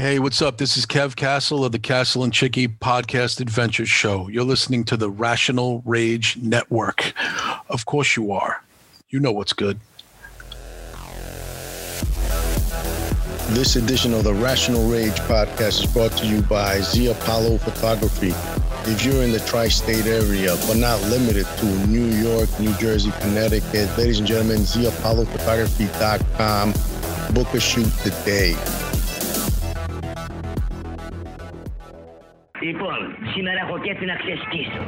Hey, what's up? This is Kev Castle of the Castle and Chicky Podcast Adventure Show. You're listening to the Rational Rage Network. Of course you are. You know what's good. This edition of the Rational Rage podcast is brought to you by Z Apollo Photography. If you're in the tri state area, but not limited to New York, New Jersey, Connecticut, ladies and gentlemen, ZApollophotography.com. Book a shoot today. Λοιπόν, σήμερα έχω και την αξιασκήσω.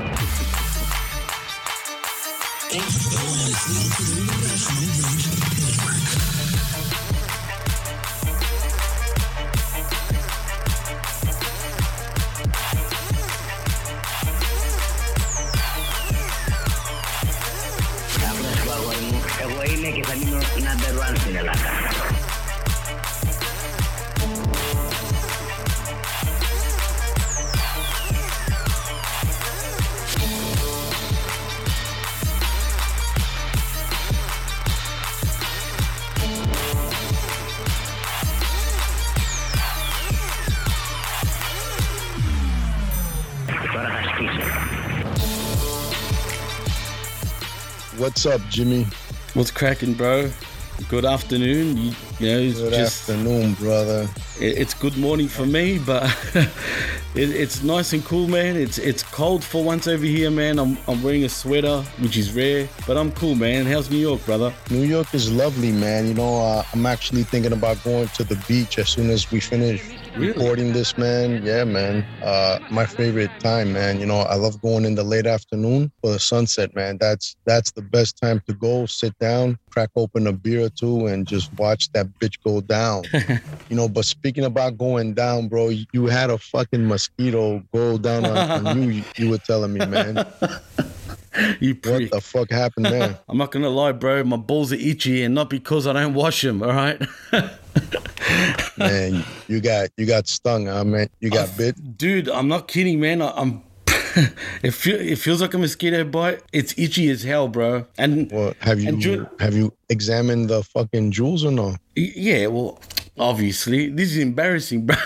Απλώς σου αγόρι μου, εγώ είμαι και θα μείνω number one στην Ελλάδα. What's up, Jimmy? What's cracking, bro? Good afternoon. You, you know, it's Good just afternoon, brother. it- it's good morning for me, but it, it's nice and cool, man. It's it's cold for once over here, man. I'm I'm wearing a sweater, which is rare, but I'm cool, man. How's New York, brother? New York is lovely, man. You know, uh, I'm actually thinking about going to the beach as soon as we finish Really? recording this, man. Yeah, man. Uh, my favorite time, man. You know, I love going in the late afternoon for the sunset, man. That's that's the best time to go. Sit down, crack open a beer or two, and just watch that bitch go down. you know, but speaking about going down, bro, you had a fucking mosquito go down on, on you. You were telling me, man. You What the fuck happened there? I'm not gonna lie, bro. My balls are itchy, and not because I don't wash them. All right, man, you got you got stung, huh, man? You got bit. dude. I'm not kidding, man. I, I'm. it feel, it feels like a mosquito bite. It's itchy as hell, bro. And Well, have you Ju- have you examined the fucking jewels or no? Y- Yeah, well, obviously, this is embarrassing, bro.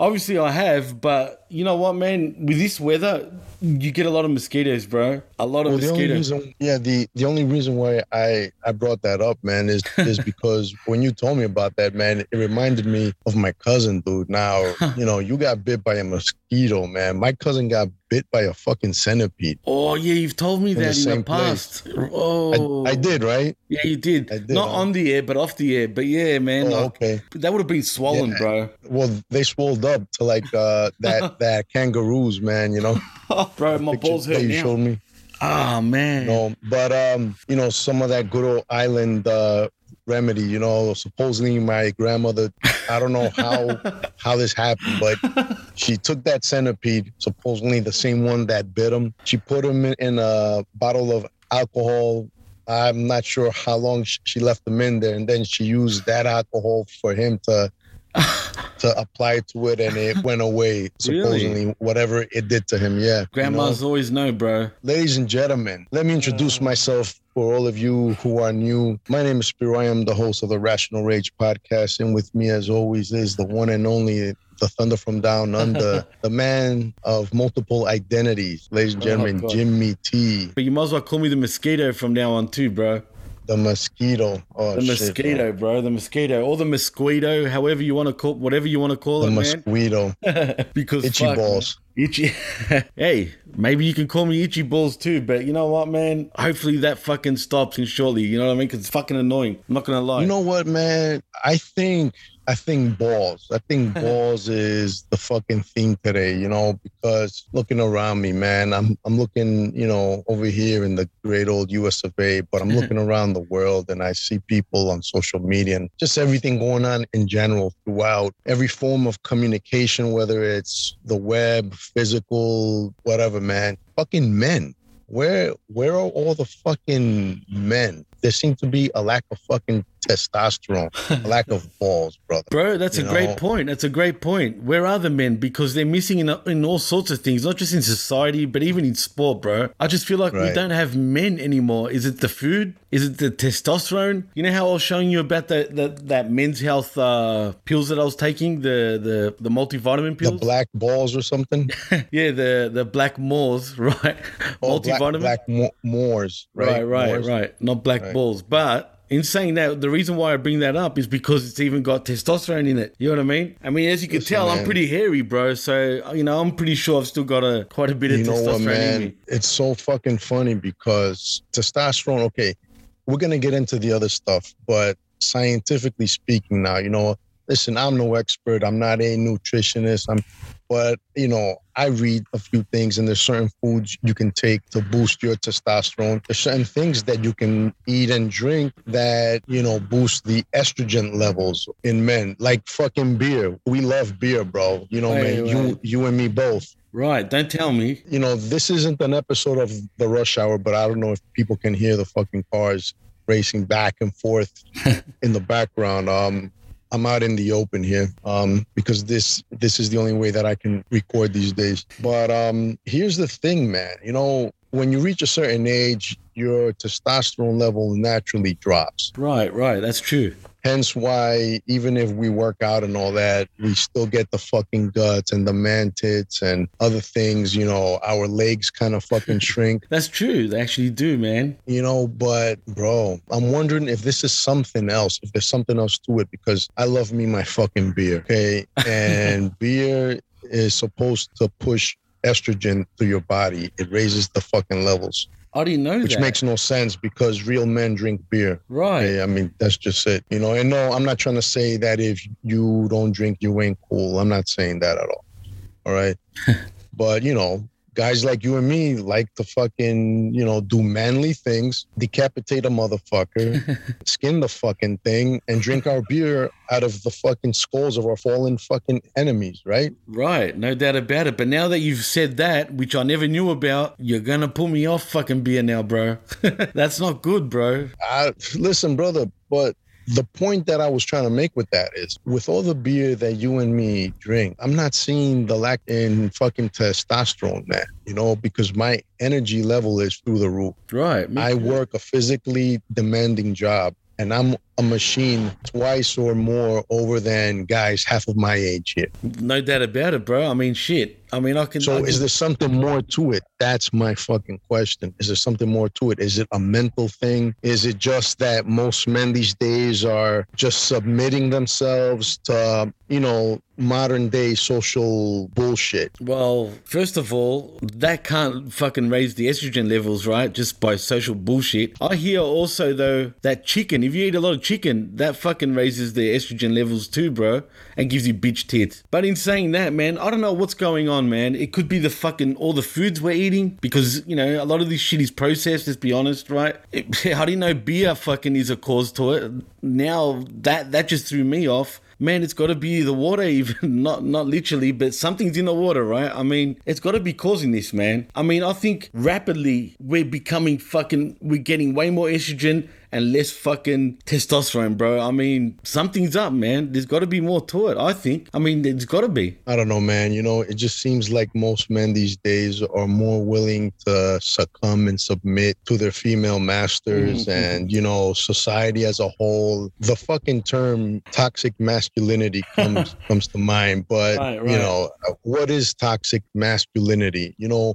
obviously, I have, but you know what, man? With this weather, you get a lot of mosquitoes, bro. A lot of Well, the mosquitoes. reason, yeah, the the only reason why I I brought that up, man, is is because when you told me about that, man, it reminded me of my cousin, dude. Now, you know, you got bit by a mosquito, man. My cousin got bit by a fucking centipede. Oh yeah, you've told me the that in the same place. past. Oh, I, I did, right? Yeah, you did. Did, Not huh? on the air, but off the air. But yeah, man, Oh, like, okay. that would have been swollen, Yeah. bro. Well, they swelled up to like uh that that kangaroos, man. You know, bro, my balls hurt you now. showed me. Ah man. No, but um, you know, some of that good old island uh remedy, you know, supposedly my grandmother, I don't know how how this happened, but she took that centipede, supposedly the same one that bit him. She put him in, in a bottle of alcohol. I'm not sure how long she left him in there, and then she used that alcohol for him to to apply to it, and it went away. Supposedly, whatever it did to him. Yeah, you know? Grandmas always know, bro. Ladies and gentlemen, let me introduce myself for all of you who are new. My name is Spiro. I am the host of the Rational Rage podcast. And with me, as always, is the one and only, the Thunder from Down Under, the man of multiple identities. Ladies and Oh, gentlemen, God. Jimmy T, But you might as well call me the mosquito from now on too, bro. The mosquito. Oh, The shit, mosquito, bro. The mosquito, or the mosquito, however you want to call, whatever you want to call it. The it, mosquito. man. because Itchy fuck, balls. Itchy. hey, maybe you can call me itchy balls too, but you know what, man? Hopefully that fucking stops in shortly. You know what I mean? Because it's fucking annoying. I'm not gonna lie. You know what, man? I think I think balls. I think balls is the fucking theme today, you know, because looking around me, man, I'm I'm looking, you know, over here in the great old US of A, but I'm looking around the world and I see people on social media and just everything going on in general throughout every form of communication, whether it's the web, physical, whatever, man. Fucking men. Where where are all the fucking men? there seemed to be a lack of fucking testosterone, lack of balls, brother. Bro, that's You a great point. That's a great point. Where are the men? Because they're missing in, in all sorts of things, not just in society, but even in sport, bro. I just feel like we don't have men anymore. Is it the food? Is it the testosterone? You know how I was showing you about that that, that men's health uh, pills that I was taking, the the the multivitamin pills, The black balls or something. yeah, the the Blackmores, right? Oh, black, multivitamin. black mo- Moors, right? Right, right, Moors. right. Not black Right. balls. But in saying that, the reason why I bring that up is because it's even got testosterone in it. You know what I mean? I mean, as you can Listen, tell, I'm pretty hairy, bro. So you know, I'm pretty sure I've still got a quite a bit of You know testosterone what, in man? me. It's so fucking funny because testosterone. Okay, we're gonna get into the other stuff, but scientifically speaking, now, you know, listen, I'm no expert. I'm not a nutritionist. I'm, but you know, I read a few things, and there's certain foods you can take to boost your testosterone. There's certain things that you can eat and drink that you know boost the estrogen levels in men, like fucking beer. We love beer, bro. You know, Right, man. You you and me both Right? Don't tell me. you know, this isn't an episode of the rush hour, but I don't know if people can hear the fucking cars racing back and forth in the background. Um, I'm out in the open here um, because this this is the only way that I can record these days. But um, here's the thing, man. You know, when you reach a certain age, your testosterone level naturally drops. Right, right. That's true. Hence why even if we work out and all that, we still get the fucking guts and the man tits and other things, you know, our legs kind of fucking shrink, That's true. They actually do, man. you know, but bro, I'm wondering if this is something else, if there's something else to it because I love me my fucking beer, okay? And beer is supposed to push estrogen through your body. It raises the fucking levels, I didn't know which that. makes no sense because real men drink beer. right. Yeah, I mean, that's just it. You know, and no, I'm not trying to say that if you don't drink, you ain't cool. I'm not saying that at all. All right. but, you know, guys like you and me like to fucking, you know, do manly things, decapitate a motherfucker, skin the fucking thing, and drink our beer out of the fucking skulls of our fallen fucking enemies, right? Right, no doubt about it. But now that you've said that, which I never knew about, you're gonna pull me off fucking beer now, bro. That's not good, bro. I, listen, brother, but the point that I was trying to make with that is with all the beer that you and me drink, I'm not seeing the lack in fucking testosterone, man, you know, because my energy level is through the roof. Right. I work a physically demanding job and I'm a machine twice or more over than guys half of my age here. No doubt about it, bro. I mean, shit. I mean, I can. I So can- is there something more to it? That's my fucking question. Is there something more to it? Is it a mental thing? Is it just that most men these days are just submitting themselves to, you know, modern day social bullshit? Well, first of all, that can't fucking raise the estrogen levels, right? Just by social bullshit. I hear also though that chicken, if you eat a lot of chicken, that fucking raises the estrogen levels too, bro, and gives you bitch tits. But in saying that, man, I don't know what's going on, man. It could be the fucking all the foods we're eating because you know a lot of this shit is processed. Let's be honest, right? It, I didn't know beer fucking is a cause to it. Now that that just threw me off man, it's got to be the water, even not not literally, but something's in the water, right? I mean, it's got to be causing this, man. I mean, I think rapidly we're becoming fucking, we're getting way more estrogen and less fucking testosterone, bro. I mean, something's up, man. There's got to be more to it. I think. I mean, there's got to be. I don't know, man. You know, it just seems like most men these days are more willing to succumb and submit to their female masters Mhm. and, you know, society as a whole. The fucking term toxic masculinity comes comes to mind, but Right, you know, what is toxic masculinity? You know,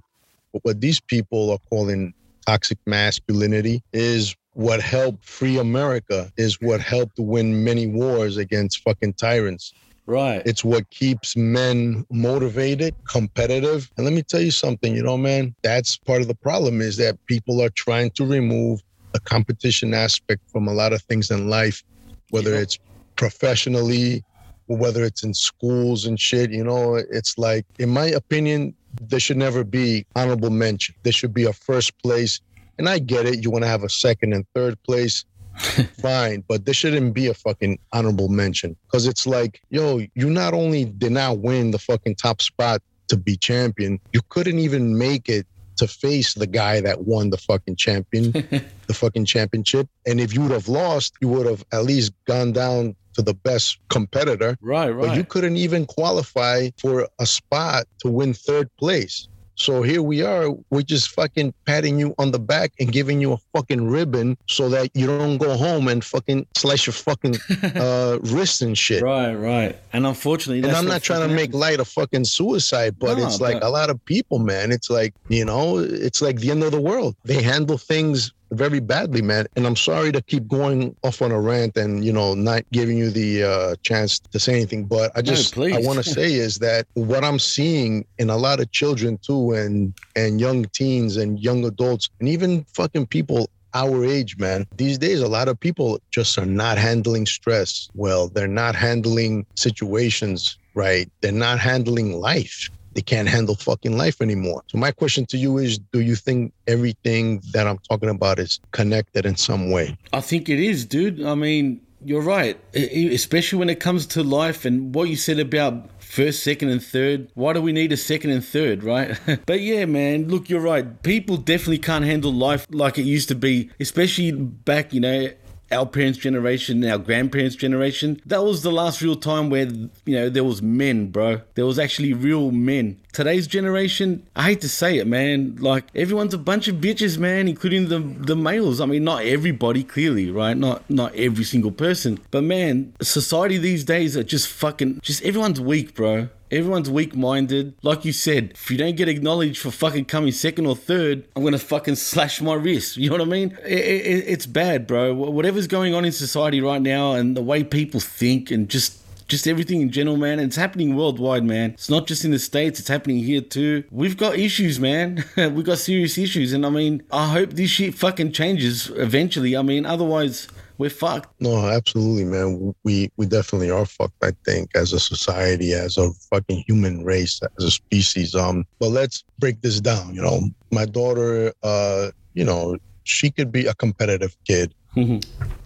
what these people are calling toxic masculinity is what helped free America, is what helped win many wars against fucking tyrants. Right. It's what keeps men motivated, competitive. And let me tell you something, you know, man, that's part of the problem is that people are trying to remove the competition aspect from a lot of things in life, whether Yeah. it's professionally or whether it's in schools and shit. You know, it's like, in my opinion, there should never be honorable mention. There should be a first place. And I get it. You want to have a second and third place fine, but this shouldn't be a fucking honorable mention because it's like, yo, you not only did not win the fucking top spot to be champion, you couldn't even make it to face the guy that won the fucking champion, the fucking championship. And if you would have lost, you would have at least gone down to the best competitor. Right, right. But you couldn't even qualify for a spot to win third place. So here we are, we're just fucking patting you on the back and giving you a fucking ribbon so that you don't go home and fucking slice your fucking uh, wrist and shit. right, right. And unfortunately, And I'm not trying to make light of fucking suicide, but No, it's like but- a lot of people, man. It's like, you know, it's like the end of the world. They handle things very badly, man. And I'm sorry to keep going off on a rant and, you know, not giving you the uh, chance to say anything. But I just, I want to say is that what I'm seeing in a lot of children too, and, and young teens and young adults, and even fucking people our age, man. These days, a lot of people just are not handling stress well. They're not handling situations right. They're not handling life. They can't handle fucking life anymore. So my question to you is, do you think everything that I'm talking about is connected in some way? I think it is, dude. I mean, you're right, especially when it comes to life and what you said about first, second, and third. Why do we need a second and third, right? but yeah, man, look, you're right. People definitely can't handle life like it used to be, especially back, you know. Our parents' generation, our grandparents' generation, that was the last real time where, you know, there was men, bro. There was actually real men. Today's generation, I hate to say it, man. Like everyone's a bunch of bitches, man, including the the males. I mean, not everybody, clearly, right? Not not every single person, but man, society these days are just fucking. Just everyone's weak, bro. Everyone's weak minded. Like you said, if you don't get acknowledged for fucking coming second or third, I'm gonna fucking slash my wrist. You know what I mean? It, it, it's bad, bro. Whatever's going on in society right now and the way people think and just just everything in general, man. It's happening worldwide, man. It's not just in the States, it's happening here too. We've got issues, man. We've got serious issues. And I mean, I hope this shit fucking changes eventually. I mean, otherwise, we're fucked. No, absolutely, man. We we definitely are fucked. I think as a society, as a fucking human race, as a species. Um, but let's break this down. You know, my daughter, uh, you know, she could be a competitive kid.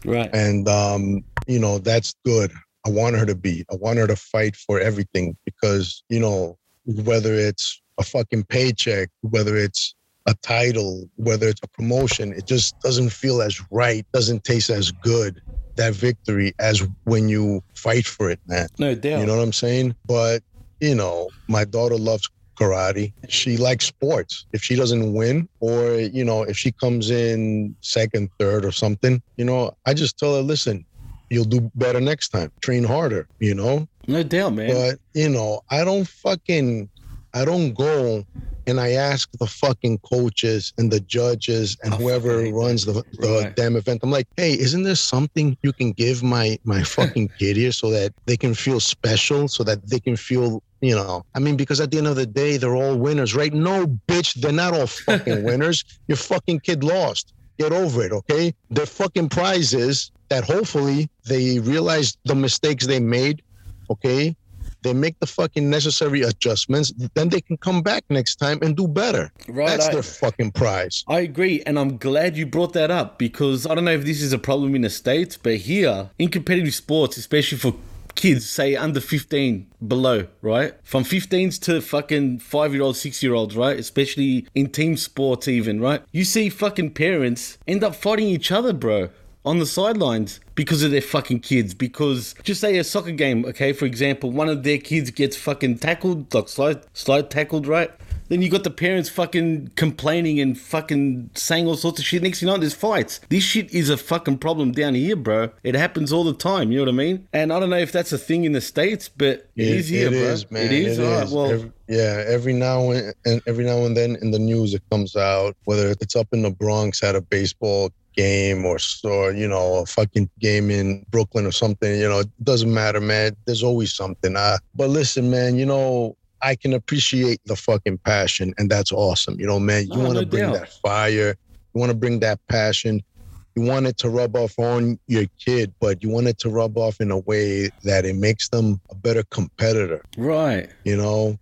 right. and um, you know that's good. I want her to be. I want her to fight for everything because you know whether it's a fucking paycheck, whether it's a title, whether it's a promotion, it just doesn't feel as right. Doesn't taste as good that victory as when you fight for it, man. No doubt. You know what I'm saying? But, you know, my daughter loves karate. She likes sports. If she doesn't win, or, you know, if she comes in second, third, or something, you know, I just tell her, listen, you'll do better next time. Train harder, you know? no doubt, man. But, you know, I don't fucking, I don't go and I ask the fucking coaches and the judges and I whoever hate runs the, the Right. damn event. I'm like, hey, isn't there something you can give my my fucking kid here so that they can feel special, so that they can feel, you know, I mean, because at the end of the day, they're all winners, right? No, bitch, they're not all fucking winners. Your fucking kid lost. Get over it, okay? Their fucking prize is that hopefully they realize the mistakes they made, okay? They make the fucking necessary adjustments, then they can come back next time and do better. Right, That's I- their fucking prize. I agree, and I'm glad you brought that up because I don't know if this is a problem in the States, but here in competitive sports, especially for kids, say under 15 below, right? From 15s to fucking five year olds, six year olds, right? Especially in team sports, even, right? You see fucking parents end up fighting each other, bro. On the sidelines because of their fucking kids. Because just say a soccer game, okay, for example, one of their kids gets fucking tackled, like slide, slide tackled, right? Then you got the parents fucking complaining and fucking saying all sorts of shit. Next thing you know, there's fights. This shit is a fucking problem down here, bro. It happens all the time. You know what I mean? And I don't know if that's a thing in the states, but it is here, it bro. is, man. It is. all right. Well, Every- yeah, every now and, and every now and then in the news it comes out whether it's up in the Bronx at a baseball game or or you know a fucking game in Brooklyn or something. You know, it doesn't matter, man. There's always something. Uh, but listen, man. You know. I can appreciate the fucking passion, and that's awesome. You know, man, you No, want to no bring doubt. that fire, you want to bring that passion, you want it to rub off on your kid, but you want it to rub off in a way that it makes them a better competitor. right. You know,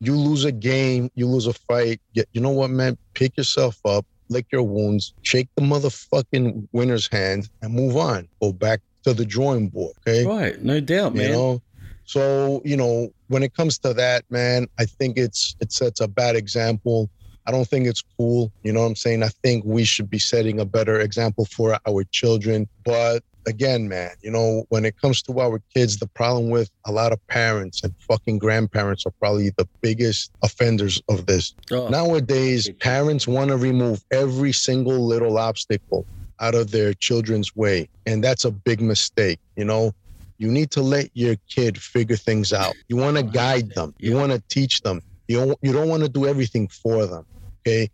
you lose a game, you lose a fight. You know what, man? Pick yourself up, lick your wounds, shake the motherfucking winner's hand, and move on. Go back to the drawing board. Okay. Right. No doubt, man. Know. So you know, when it comes to that, man, I think it's it sets a bad example I don't think it's cool. You know what I'm saying? I think we should be setting a better example for our children. But again, man, you know, when it comes to our kids, the problem with a lot of parents and fucking grandparents are probably the biggest offenders of this. Oh. Nowadays, parents want to remove every single little obstacle out of their children's way. And that's a big mistake. You know, you need to let your kid figure things out. You want to guide them, you want to teach them. You don't, you don't want to do everything for them. Okay.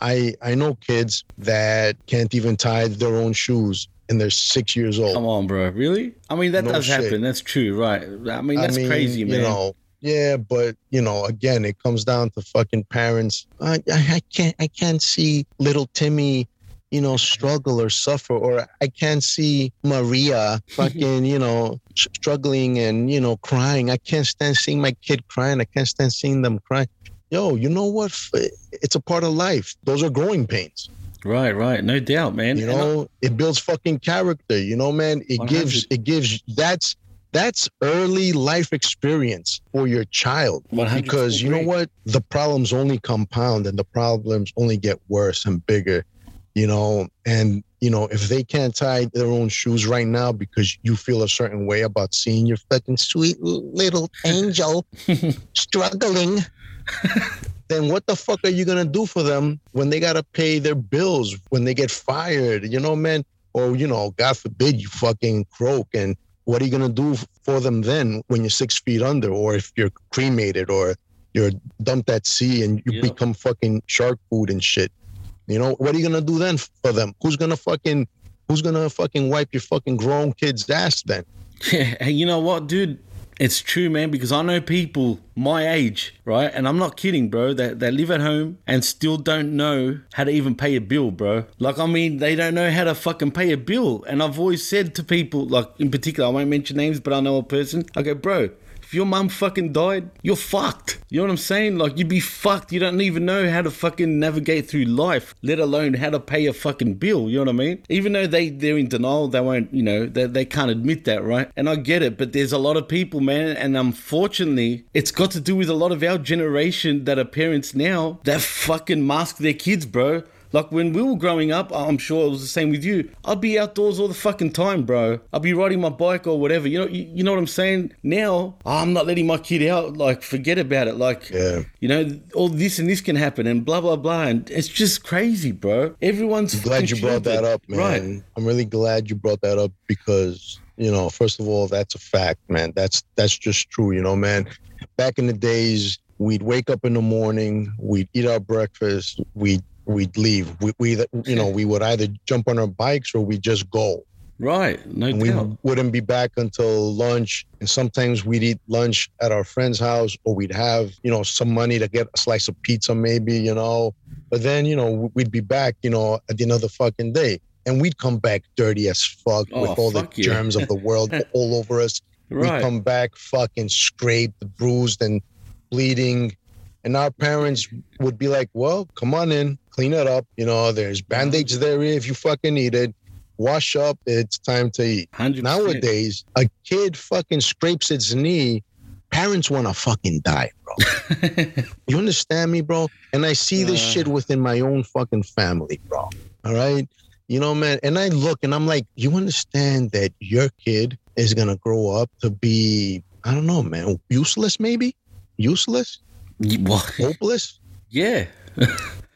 I, I know kids that can't even tie their own shoes and they're six years old. Come on, bro. Really? I mean, that No does shit. happen. That's true, right? I mean, that's I mean, crazy, man. You know, yeah, but you know, again, it comes down to fucking parents. I, I, I can't, I can't see little Timmy, you know, struggle or suffer, or I can't see Maria fucking, you know, struggling and you know, crying. I can't stand seeing my kid crying. I can't stand seeing them cry. Yo, you know what? It's a part of life. Those are growing pains. Right, right. No doubt, man. You I- know, it builds fucking character. You know, man. It 100. gives it gives that's that's early life experience for your child. 100 Because you know what? The problems only compound and the problems only get worse and bigger. You know, and you know, if they can't tie their own shoes right now because you feel a certain way about seeing your fucking sweet little angel struggling, then what the fuck are you gonna do for them when they gotta pay their bills, when they get fired, you know, man? Or, you know, God forbid you fucking croak and what are you gonna do for them then when you're six feet under, or if you're cremated or you're dumped at sea and you Yeah. become fucking shark food and shit? You know, what are you gonna do then for them? Who's gonna fucking who's gonna fucking wipe your fucking grown kid's ass then? You know what, dude? It's true, man, because I know people my age, right? And I'm not kidding, bro, that, that live at home and still don't know how to even pay a bill, bro. Like, I mean, they don't know how to fucking pay a bill. And I've always said to people, like, in particular, I won't mention names, but I know a person. I go, bro, if your mum fucking died, you're fucked. You know what I'm saying? Like, you'd be fucked. You don't even know how to fucking navigate through life, let alone how to pay a fucking bill. You know what I mean? Even though they, they're in denial, they won't, you know, they, they can't admit that, right? And I get it, but there's a lot of people, man. And unfortunately, it's got to do with a lot of our generation that are parents now that fucking mask their kids, bro. Like when we were growing up, I'm sure it was the same with you. I'd be outdoors all the fucking time, bro. I'd be riding my bike or whatever. You know, you, you know what I'm saying? Now ah, I'm not letting my kid out. Like, forget about it. Like, Yeah. you know, all this and this can happen and blah blah blah. And it's just crazy, bro. Everyone's glad you brought that up, man. Right. I'm really glad you brought that up because, you know, first of all, that's a fact, man. That's that's just true, you know, man. Back in the days, we'd wake up in the morning, we'd eat our breakfast, we'd we'd leave. We, we you know, we would either jump on our bikes or we just go. Right. No And we wouldn't be back until lunch. And sometimes we'd eat lunch at our friend's house, or we'd have, you know, some money to get a slice of pizza, maybe, you know. But then, you know, we'd be back, you know, at the end of the fucking day. And we'd come back dirty as fuck Oh, with all the fuck yeah. germs of the world all over us. Right. We'd come back fucking scraped, bruised, and bleeding. And our parents would be like, well, come on in, clean it up. You know, there's band aids there if you fucking need it. Wash up, it's time to eat. 100%. Nowadays, a kid fucking scrapes its knee. Parents want to fucking die, bro. you understand me, bro? And I see this shit within my own fucking family, bro. All right. You know, man. And I look and I'm like, you understand that your kid is going to grow up to be, I don't know, man, useless maybe? Useless? Well, Hopeless? yeah.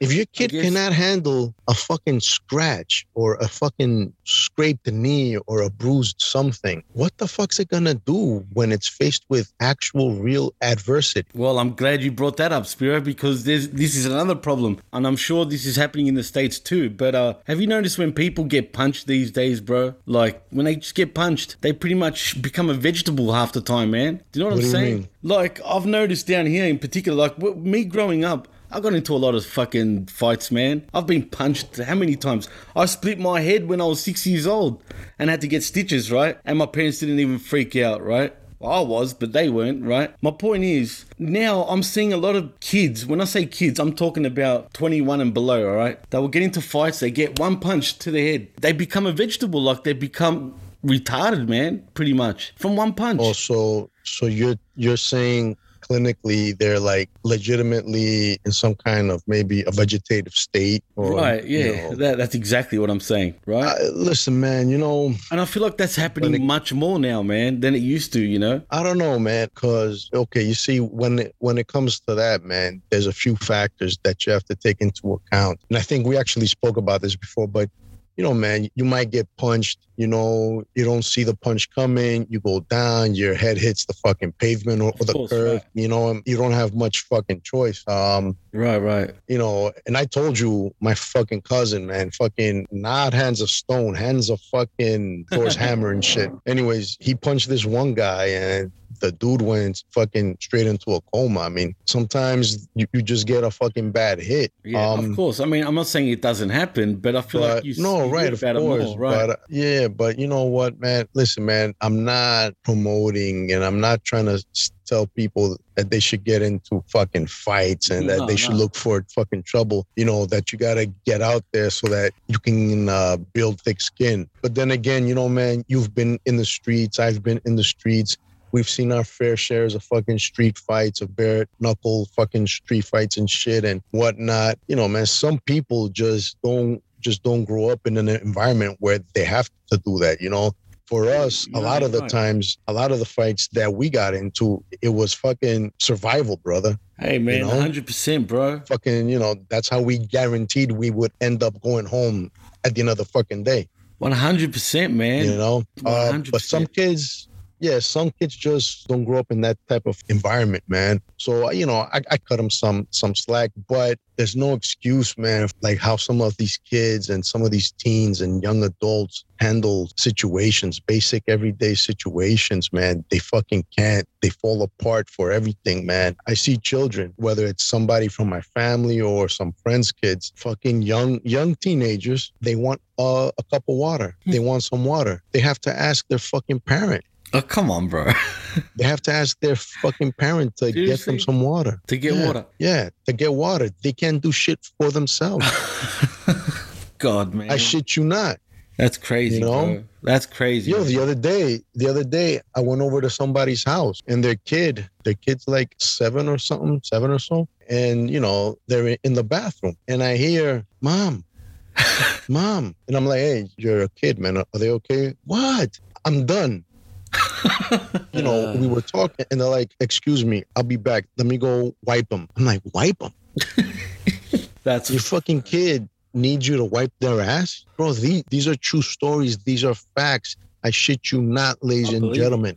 If your kid cannot handle a fucking scratch or a fucking scraped knee or a bruised something, what the fuck's it gonna do when it's faced with actual real adversity? Well, I'm glad you brought that up, Spiro, because there's this is another problem, and I'm sure this is happening in the states too. But uh, have you noticed when people get punched these days, bro? Like when they just get punched, they pretty much become a vegetable half the time, man. Do you know what, What I'm saying? Like I've noticed down here in particular, like me growing up. I got into a lot of fucking fights, man. I've been punched how many times? I split my head when I was six years old and had to get stitches, right? And my parents didn't even freak out, right? I was, but they weren't, right? My point is, now I'm seeing a lot of kids. When I say kids, I'm talking about 21 and below, all right? They will get into fights, they get one punch to the head. They become a vegetable, like they become retarded, man, pretty much, from one punch. Oh, also, so you're you're saying clinically they're like legitimately in some kind of maybe a vegetative state. Or, right. you Yeah. know. That, that's exactly what I'm saying. Right. Listen, man. You know, and I feel like that's happening much more now, man, than it used to. You know. I don't know, man. Because okay, you see, when it, when it comes to that, man, there's a few factors that you have to take into account, and I think we actually spoke about this before. But you know, man, you might get punched. You know, you don't see the punch coming. You go down, your head hits the fucking pavement or, or the curb. You know, and you don't have much fucking choice. Um, Right. Right. you know, and I told you, my fucking cousin, man, fucking not hands of stone, hands of fucking Thor's hammer and shit. Anyways, he punched this one guy and the dude went fucking straight into a coma. I mean, sometimes you, you just get a fucking bad hit. Yeah. Um, of course. I mean, I'm not saying it doesn't happen, but I feel like you no, you right, of course. more, right? But uh, yeah, but you know what, man? Listen, man, I'm not promoting and I'm not trying to tell people that they should get into fucking fights and that No, they should no. look for fucking trouble. You know, that you got to get out there so that you can uh, build thick skin. But then again, you know, man, you've been in the streets. I've been in the streets. We've seen our fair shares of fucking street fights, of bare knuckle fucking street fights and shit and whatnot. You know, man, some people just don't just don't grow up in an environment where they have to do that. You know, for us, a lot of the times, a lot of the fights that we got into, it was fucking survival, brother. Hey, man, know? 100%, bro. Fucking, you know, that's how we guaranteed we would end up going home at the end of the fucking day. 100%, man. you know uh, but some kids yeah some kids just don't grow up in that type of environment man. So you know i, I cut them some some slack but there's no excuse man like how some of these kids and some of these teens and young adults handle situations basic everyday situations man. They fucking can't. They fall apart for everything man. I see children whether it's somebody from my family or some friends kids fucking young young teenagers they want uh, a cup of water. They want some water. They have to ask their fucking parent Oh, come on, bro. they have to ask their fucking parent to get them some water to get Yeah. water. yeah to get water they can't do shit for themselves God, man. i shit you not That's crazy, You know? bro. That's crazy. Yo, the other day, the other day, I went over to somebody's house and their kid, their kid's like seven or something, seven or so. And, you know, they're in the bathroom and I hear, Mom, Mom. And I'm like, Hey, you're a kid, man. Are they okay? What? I'm done. You know, we were talking and they're like, Excuse me, I'll be back. Let me go wipe them. I'm like, Wipe them? That's Your fucking kid needs you to wipe their ass? Bro, these, these are true stories. These are facts. I shit you not, ladies and gentlemen.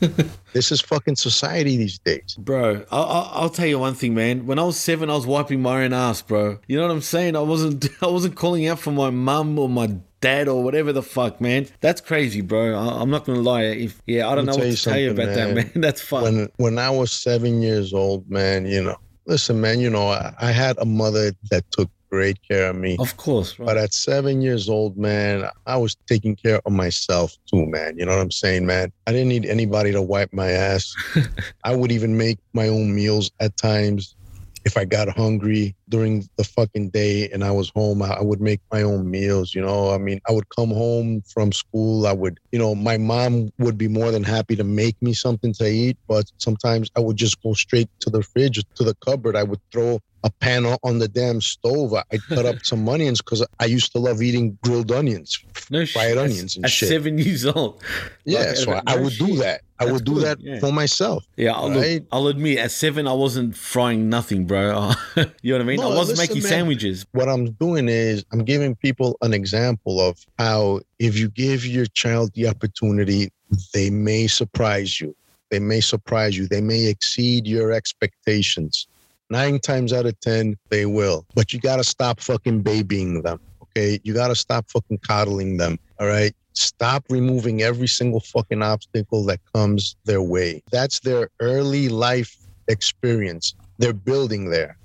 this is fucking society these days. Bro, I'll, I'll, I'll tell you one thing, man. When I was seven, I was wiping my own ass, bro. You know what I'm saying? I wasn't, I wasn't calling out for my mum or my dad or whatever the fuck, man. That's crazy, bro. I, I'm not gonna lie. If yeah, I don't know what to tell you about that, man. man. That's fun. When when I was seven years old, man, you know, listen, man, you know, I, I had a mother that took great care of me. of course, right? But at seven years old, man, I was taking care of myself too, man. You know what I'm saying, man? I didn't need anybody to wipe my ass. I would even make my own meals at times. If I got hungry during the fucking day and I was home, I would make my own meals. You know, I mean, I would come home from school. I would, you know, my mom would be more than happy to make me something to eat, but sometimes I would just go straight to the fridge, to the cupboard. I would throw a pan on the damn stove. I- cut up some onions because I used to love eating grilled onions. no fried shit. onions and at shit. seven years old. Yeah, Like, so I, no I would do that. I That's would do good, that yeah. for myself. Yeah, I'll, Right. look, I'll admit, at seven, I wasn't frying nothing, bro. you know what I mean? No, I wasn't listen, making man. sandwiches. What I'm doing is I'm giving people an example of how if you give your child the opportunity, they may surprise you. They may surprise you. They may exceed your expectations. Nine times out of 10, they will. But you got to stop fucking babying them. Okay. You got to stop fucking coddling them. All right. Stop removing every single fucking obstacle that comes their way. That's their early life experience. They're building there.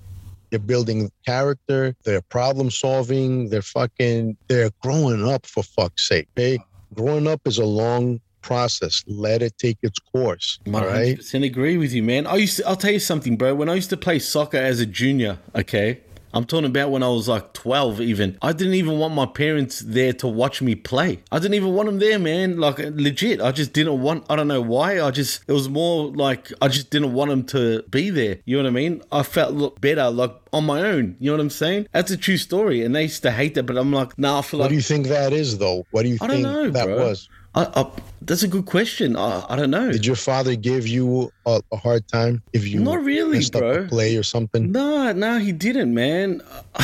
They're building character. They're problem solving. They're fucking, they're growing up for fuck's sake. Okay. Growing up is a long process. Let it take its course. All I right. 100% agree with you, man. I used to, I'll tell you something, bro. When I used to play soccer as a junior, okay, I'm talking about when I was like 12 even. I didn't even want my parents there to watch me play. I didn't even want them there, man. Like legit. I just didn't want I don't know why. I just it was more like I just didn't want them to be there. You know what I mean? I felt better like on my own. You know what I'm saying? That's a true story. And they used to hate that, but I'm like, nah, I feel like. What do you think that is, though? What do you I don't think know, that bro. was? I, I, that's a good question. I, I don't know. Did your father give you a, a hard time if you Not really, bro. play or something? No, no, he didn't, man.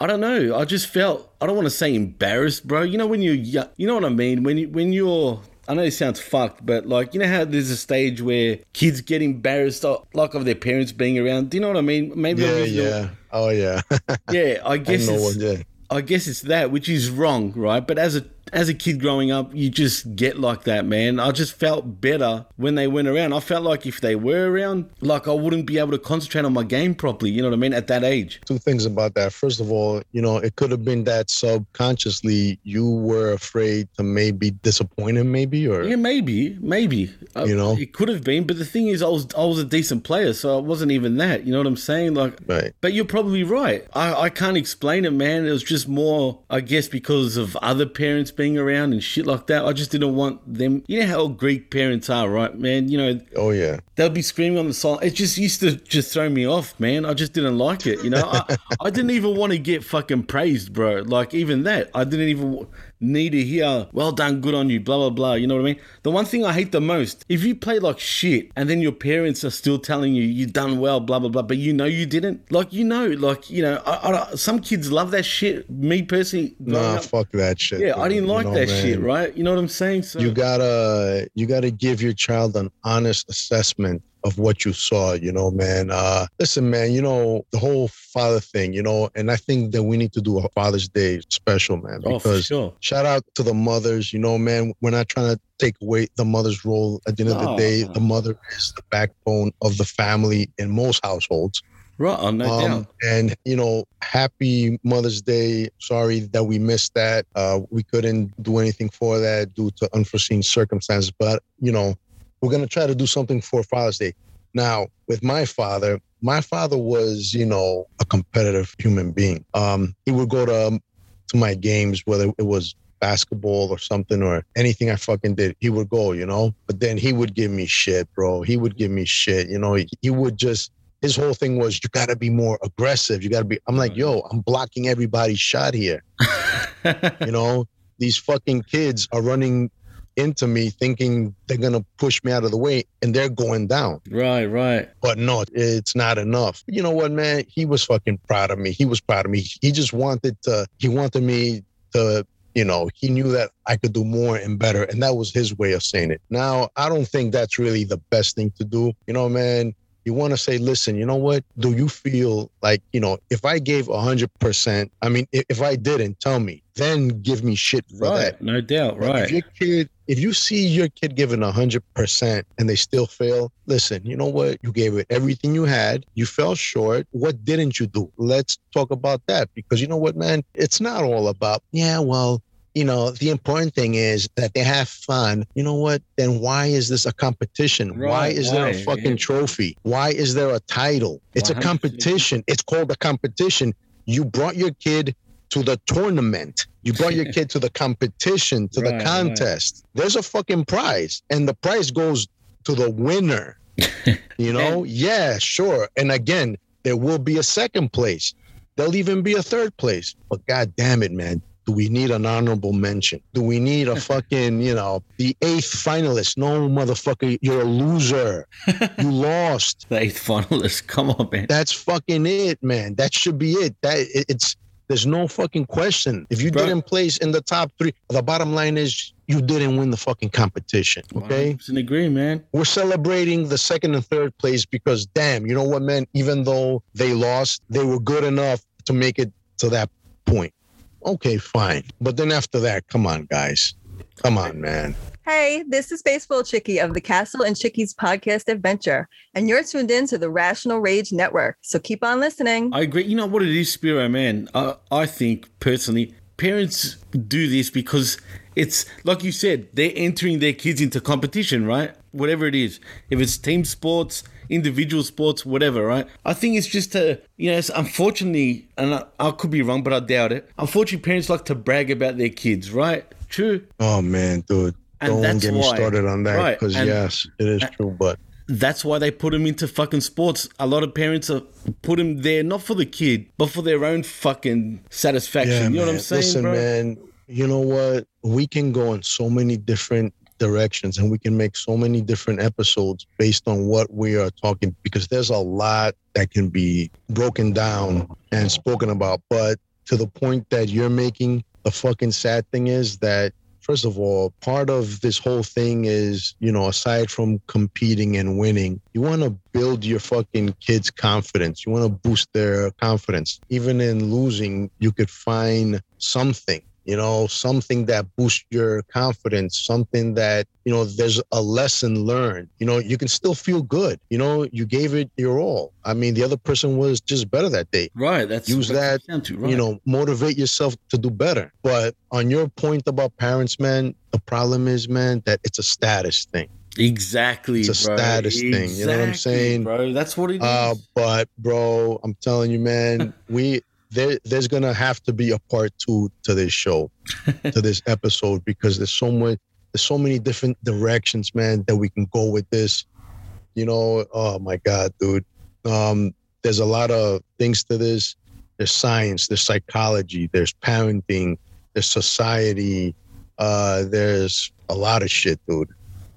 I don't know. I just felt I don't want to say embarrassed, bro. You know when you're, yo- you know what I mean. When you when you're, I know it sounds fucked, but like you know how there's a stage where kids get embarrassed, like of their parents being around. Do you know what I mean? Maybe Yeah, yeah. Oh, yeah. yeah. I I guess know it's, what, yeah. I guess it's that, which is wrong, right? But as a as a kid growing up, you just get like that, man. I just felt better when they went around. I felt like if they were around, like I wouldn't be able to concentrate on my game properly. You know what I mean? At that age. Two things about that. First of all, you know, it could have been that subconsciously you were afraid to maybe disappoint him, maybe, or Yeah, maybe, maybe. Uh, You know? it could have been, but the thing is, I was I was a decent player, so it wasn't even that. You know what I'm saying? Like, right. but you're probably right. I I can't explain it, man. It was just more, I guess, because of other parents being around and shit like that. I just didn't want them. You know how Greek parents are, right, man? You know, Oh, yeah. they'll be screaming on the side. It just used to just throw me off, man. I just didn't like it. You know, I, I didn't even want to get fucking praised, bro. Like even that, I didn't even need to hear "well done, good on you," blah blah blah. You know what I mean? The one thing I hate the most, if you play like shit and then your parents are still telling you you done well, blah blah blah, but you know you didn't. Like you know, like you know, I, I, some kids love that shit. Me personally, Nah, up, fuck that shit. yeah, I didn't You like know, that man. shit, right? You know what I'm saying? So You gotta you gotta give your child an honest assessment of what you saw, you know, man. Uh listen, man, you know, the whole father thing, you know, and I think that we need to do a Father's Day special, man. oh, for sure. shout out to the mothers, you know, man. We're not trying to take away the mother's role. At the end of the day, the mother is the backbone of the family in most households. Right, oh, no Um, doubt. and you know, happy Mother's Day. Sorry that we missed that. Uh, we couldn't do anything for that due to unforeseen circumstances. But you know, we're gonna try to do something for Father's Day. Now, with my father, my father was, you know, a competitive human being. Um, he would go to to my games, whether it was basketball or something or anything I fucking did, he would go, you know. But then he would give me shit, bro. He would give me shit, you know. He, he would just his whole thing was you got to be more aggressive. You got to be. I'm like, yo, I'm blocking everybody's shot here. You know, these fucking kids are running into me thinking they're gonna push me out of the way, and they're going down. right, right. But no, it's not enough. You know what, man? He was fucking proud of me. He was proud of me. He just wanted to. He wanted me to. You know, he knew that I could do more and better, and that was his way of saying it. Now, I don't think that's really the best thing to do. You know, man you want to say, listen, you know what? Do you feel like, you know, if I gave 100%, I mean, if, if I didn't, tell me, then give me shit for Right, that. no doubt, But right. If your kid, if you see your kid giving 100% and they still fail, listen, you know what? You gave it everything you had. You fell short. What didn't you do? Let's talk about that because you know what, man? It's not all about, yeah, well, you know, the important thing is that they have fun. You know what? Then why is this a competition? why Right, is there a fucking Yeah. trophy? Why is there a title? It's a 100%. competition. It's called a competition. You brought your kid to the tournament. You brought your kid to the competition, to Right, the right. contest. There's a fucking prize, and the prize goes to the winner. You know? yeah, sure. And again, there will be a second place. There'll even be a third place. But god damn it, man. Do we need an honorable mention? Do we need a fucking, you know, the eighth finalist? No, motherfucker, you're a loser. You lost. The eighth finalist. Come on, man. That's fucking it, man. That should be it. That it- it's there's no fucking question. If you Bro. didn't place in the top three, the bottom line is you didn't win the fucking competition. Okay. 100% agree, man. We're celebrating the second and third place because damn, you know what, man? Even though they lost, they were good enough to make it to that point. Okay, fine. But then after that, come on, guys. Come on, man. Hey, this is Baseball Chicky of the Castle and Chickies podcast adventure, and you're tuned in to the Rational Rage Network. So keep on listening. I agree. You know what it is, Spiro, man? I, I think personally, parents do this because it's like you said, they're entering their kids into competition, right? Whatever it is. If it's team sports, individual sports, whatever, right? I think it's just a, you know, it's unfortunately, and I, I could be wrong, but I doubt it. Unfortunately, parents like to brag about their kids, right? True. Oh man, dude. And Don't get me why- started on that because and- yes, it is true. But That's why they put them into fucking sports. A lot of parents are put them there not for the kid, but for their own fucking satisfaction. you know what I'm saying, Listen, bro? man. You know what? We can go in so many different directions, and we can make so many different episodes based on what we are talking. Because there's a lot that can be broken down and spoken about. But to the point that you're making, the fucking sad thing is that. First of all, part of this whole thing is, you know, aside from competing and winning, you want to build your fucking kids' confidence. You want to boost their confidence. Even in losing, you could find something, you know, something that boosts your confidence, something that, you know, there's a lesson learned. You know, you can still feel good. You know, you gave it your all. I mean, the other person was just better that day Right. That's use that, to, right. you know, motivate yourself to do better. But on your point about parents, man, the problem is, man, that it's a status thing. Exactly, It's a bro. status thing, you know what I'm saying? bro? That's what it is. Uh, but bro, I'm telling you, man, we there there's gonna have to be a part two to this show, to this episode, because there's so much there's so many different directions, man, that we can go with this. You know, oh my god, dude. Um, there's a lot of things to this. There's science, there's psychology, there's parenting, there's society, uh, there's a lot of shit, dude.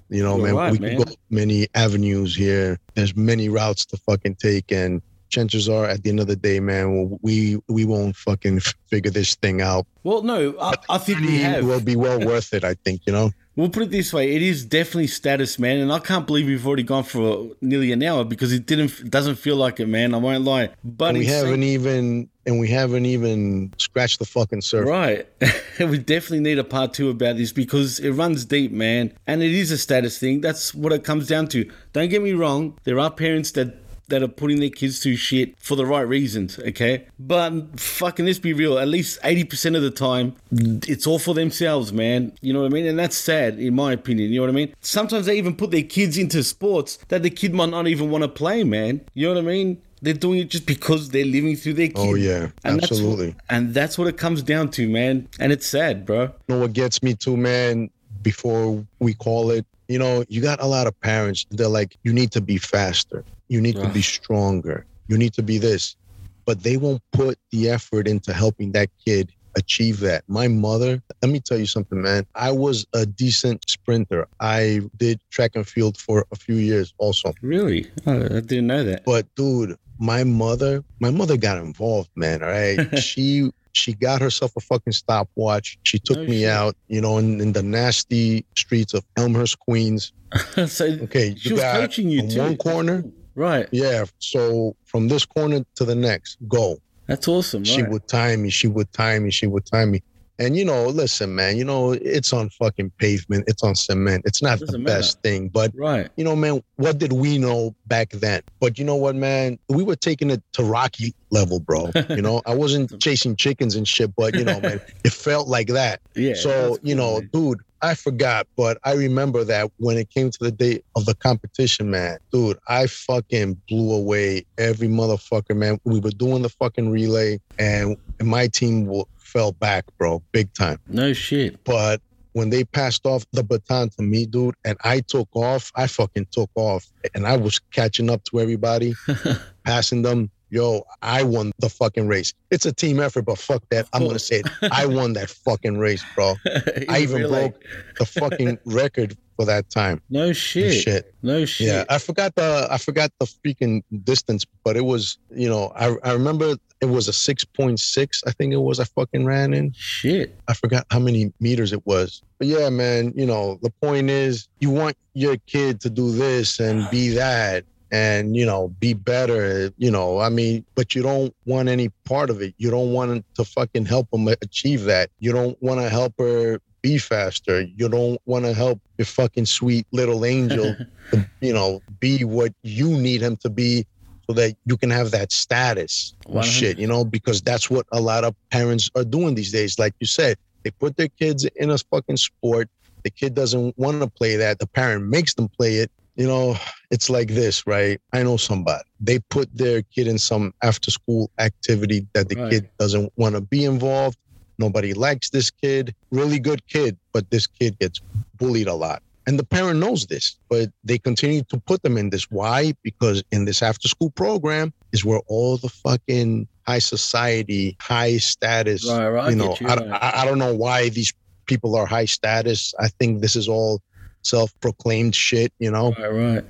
You know, You're man, right, we man. can go many avenues here. There's many routes to fucking take, and chances are, at the end of the day, man, we we won't fucking figure this thing out. well, no, I, I think we have. will be well worth it. I think you know. We'll put it this way: it is definitely status, man, and I can't believe we've already gone for nearly an hour because it didn't doesn't feel like it, man. I won't lie, but And we haven't even and we haven't even scratched the fucking surface. Right. we definitely need a part two about this because it runs deep, man. And it is a status thing. That's what it comes down to. Don't get me wrong. There are parents that that are putting their kids through shit for the right reasons, okay? But fucking let's be real, at least 80% of the time, it's all for themselves, man. You know what I mean? And that's sad, in my opinion. You know what I mean? Sometimes they even put their kids into sports that the kid might not even want to play, man. You know what I mean? They're doing it just because they're living through their oh, kids. Oh, yeah. And that's what- Absolutely. and that's what it comes down to, man. And it's sad, bro. You know what gets me too, man, before we call it, you know, you got a lot of parents, they're like, you need to be faster. You need to be stronger. You need to be this. But they won't put the effort into helping that kid achieve that. My mother, let me tell you something, man. I was a decent sprinter. I did track and field for a few years also. Really? Oh, I didn't know that. But dude, my mother, my mother got involved, man. All right. she she got herself a fucking stopwatch. She took No me shit. out, you know, in, in the nasty streets of Elmhurst, Queens. so Okay, she you was got coaching you from too. one corner. Right. Yeah. So from this corner to the next, go. That's awesome. She right. would time me. She would time me. She would time me. And you know, listen, man. You know, it's on fucking pavement. It's on cement. It's not the matter. best thing, but Right. you know, man, what did we know back then? But you know what, man? We were taking it to Rocky level, bro. You know, I wasn't chasing chickens and shit, but you know, man, it felt like that. Yeah. so, you know, dude, I forgot, but I remember that when it came to the date of the competition, man, dude, I fucking blew away every motherfucker, man. We were doing the fucking relay and, my team w- fell back, bro, big time. No shit. But when they passed off the baton to me, dude, and I took off, I fucking took off. And I was catching up to everybody, passing them. Yo, I won the fucking race. It's a team effort, but fuck that. I'm gonna say it. I won that fucking race, bro. I even Really? broke the fucking record for that time. No shit. Shit. No shit. Yeah, I forgot the I forgot the freaking distance, but it was you know I I remember it was a six point six. I think it was I fucking ran in. Shit. I forgot how many meters it was. But yeah, man, you know, the point is you want your kid to do this and be that and, you know, be better, you know, I mean, but you don't want any part of it. You don't want to fucking help them achieve that. You don't want to help her be faster. You don't want to help your fucking sweet little angel, to, you know, be what you need him to be so that you can have that status and 100. shit, you know, because that's what a lot of parents are doing these days. Like you said, they put their kids in a fucking sport. The kid doesn't want to play that. The parent makes them play it. You know, it's like this, right? I know somebody. They put their kid in some after school activity that the Right. kid doesn't want to be involved. Nobody likes this kid. Really good kid, but this kid gets bullied a lot. And the parent knows this, but they continue to put them in this. Why? Because in this after school program is where all the fucking high society, high status, Right, right, you know, you, I. I, I don't know why these people are high status. I think this is all self-proclaimed shit, you know. Right, right.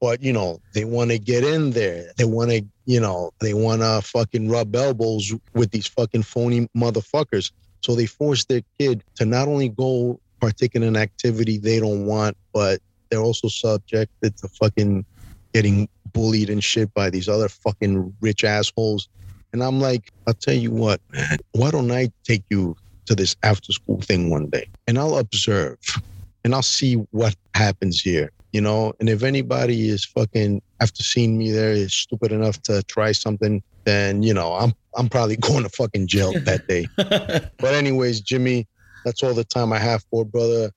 But you know, they want to get in there. They want to, you know, they want to fucking rub elbows with these fucking phony motherfuckers. So they force their kid to not only go partake in an activity they don't want, but they're also subjected to fucking getting bullied and shit by these other fucking rich assholes. And I'm like, I'll tell you what, man, why don't I take you to this after school thing one day and I'll observe and I'll see what happens here, you know? And if anybody is fucking, after seeing me there, is stupid enough to try something, then, you know, I'm, I'm probably going to fucking jail that day. but anyways, Jimmy, that's all the time I have for brother.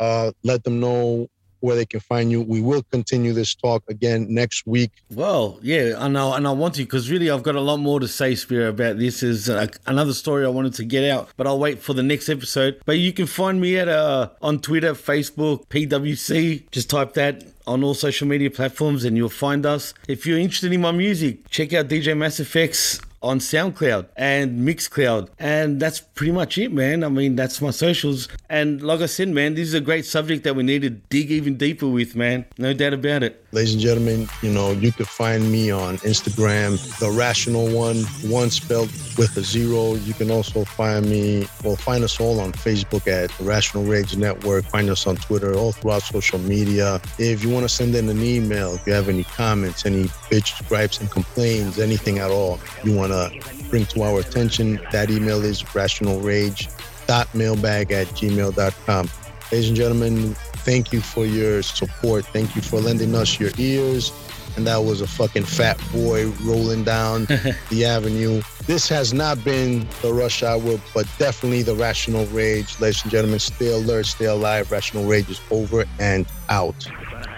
Uh, let them know where they can find you. We will continue this talk again next week. Well, yeah, I know, and I want to because really I've got a lot more to say, Spear, about this. Is uh, another story I wanted to get out, but I'll wait for the next episode. But you can find me at uh, on Twitter, Facebook, PWC. Just type that on all social media platforms, and you'll find us. If you're interested in my music, check out DJ Mass Effects on SoundCloud and Mixcloud. And that's pretty much it, man. I mean, that's my socials. And like I said, man, this is a great subject that we need to dig even deeper with, man. No doubt about it. Ladies and gentlemen, you know, you can find me on Instagram, the rational one, one spelled with a zero. You can also find me, well, find us all on Facebook at Rational Rage Network. Find us on Twitter, all throughout social media. If you want to send in an email, if you have any comments, any bitch gripes and complaints, anything at all you want to bring to our attention, that email is rationalrage.mailbag at gmail.com. Ladies and gentlemen, thank you for your support. Thank you for lending us your ears. And that was a fucking fat boy rolling down the avenue. This has not been the rush hour, but definitely the rational rage. Ladies and gentlemen, stay alert, stay alive. Rational rage is over and out.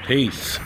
Peace.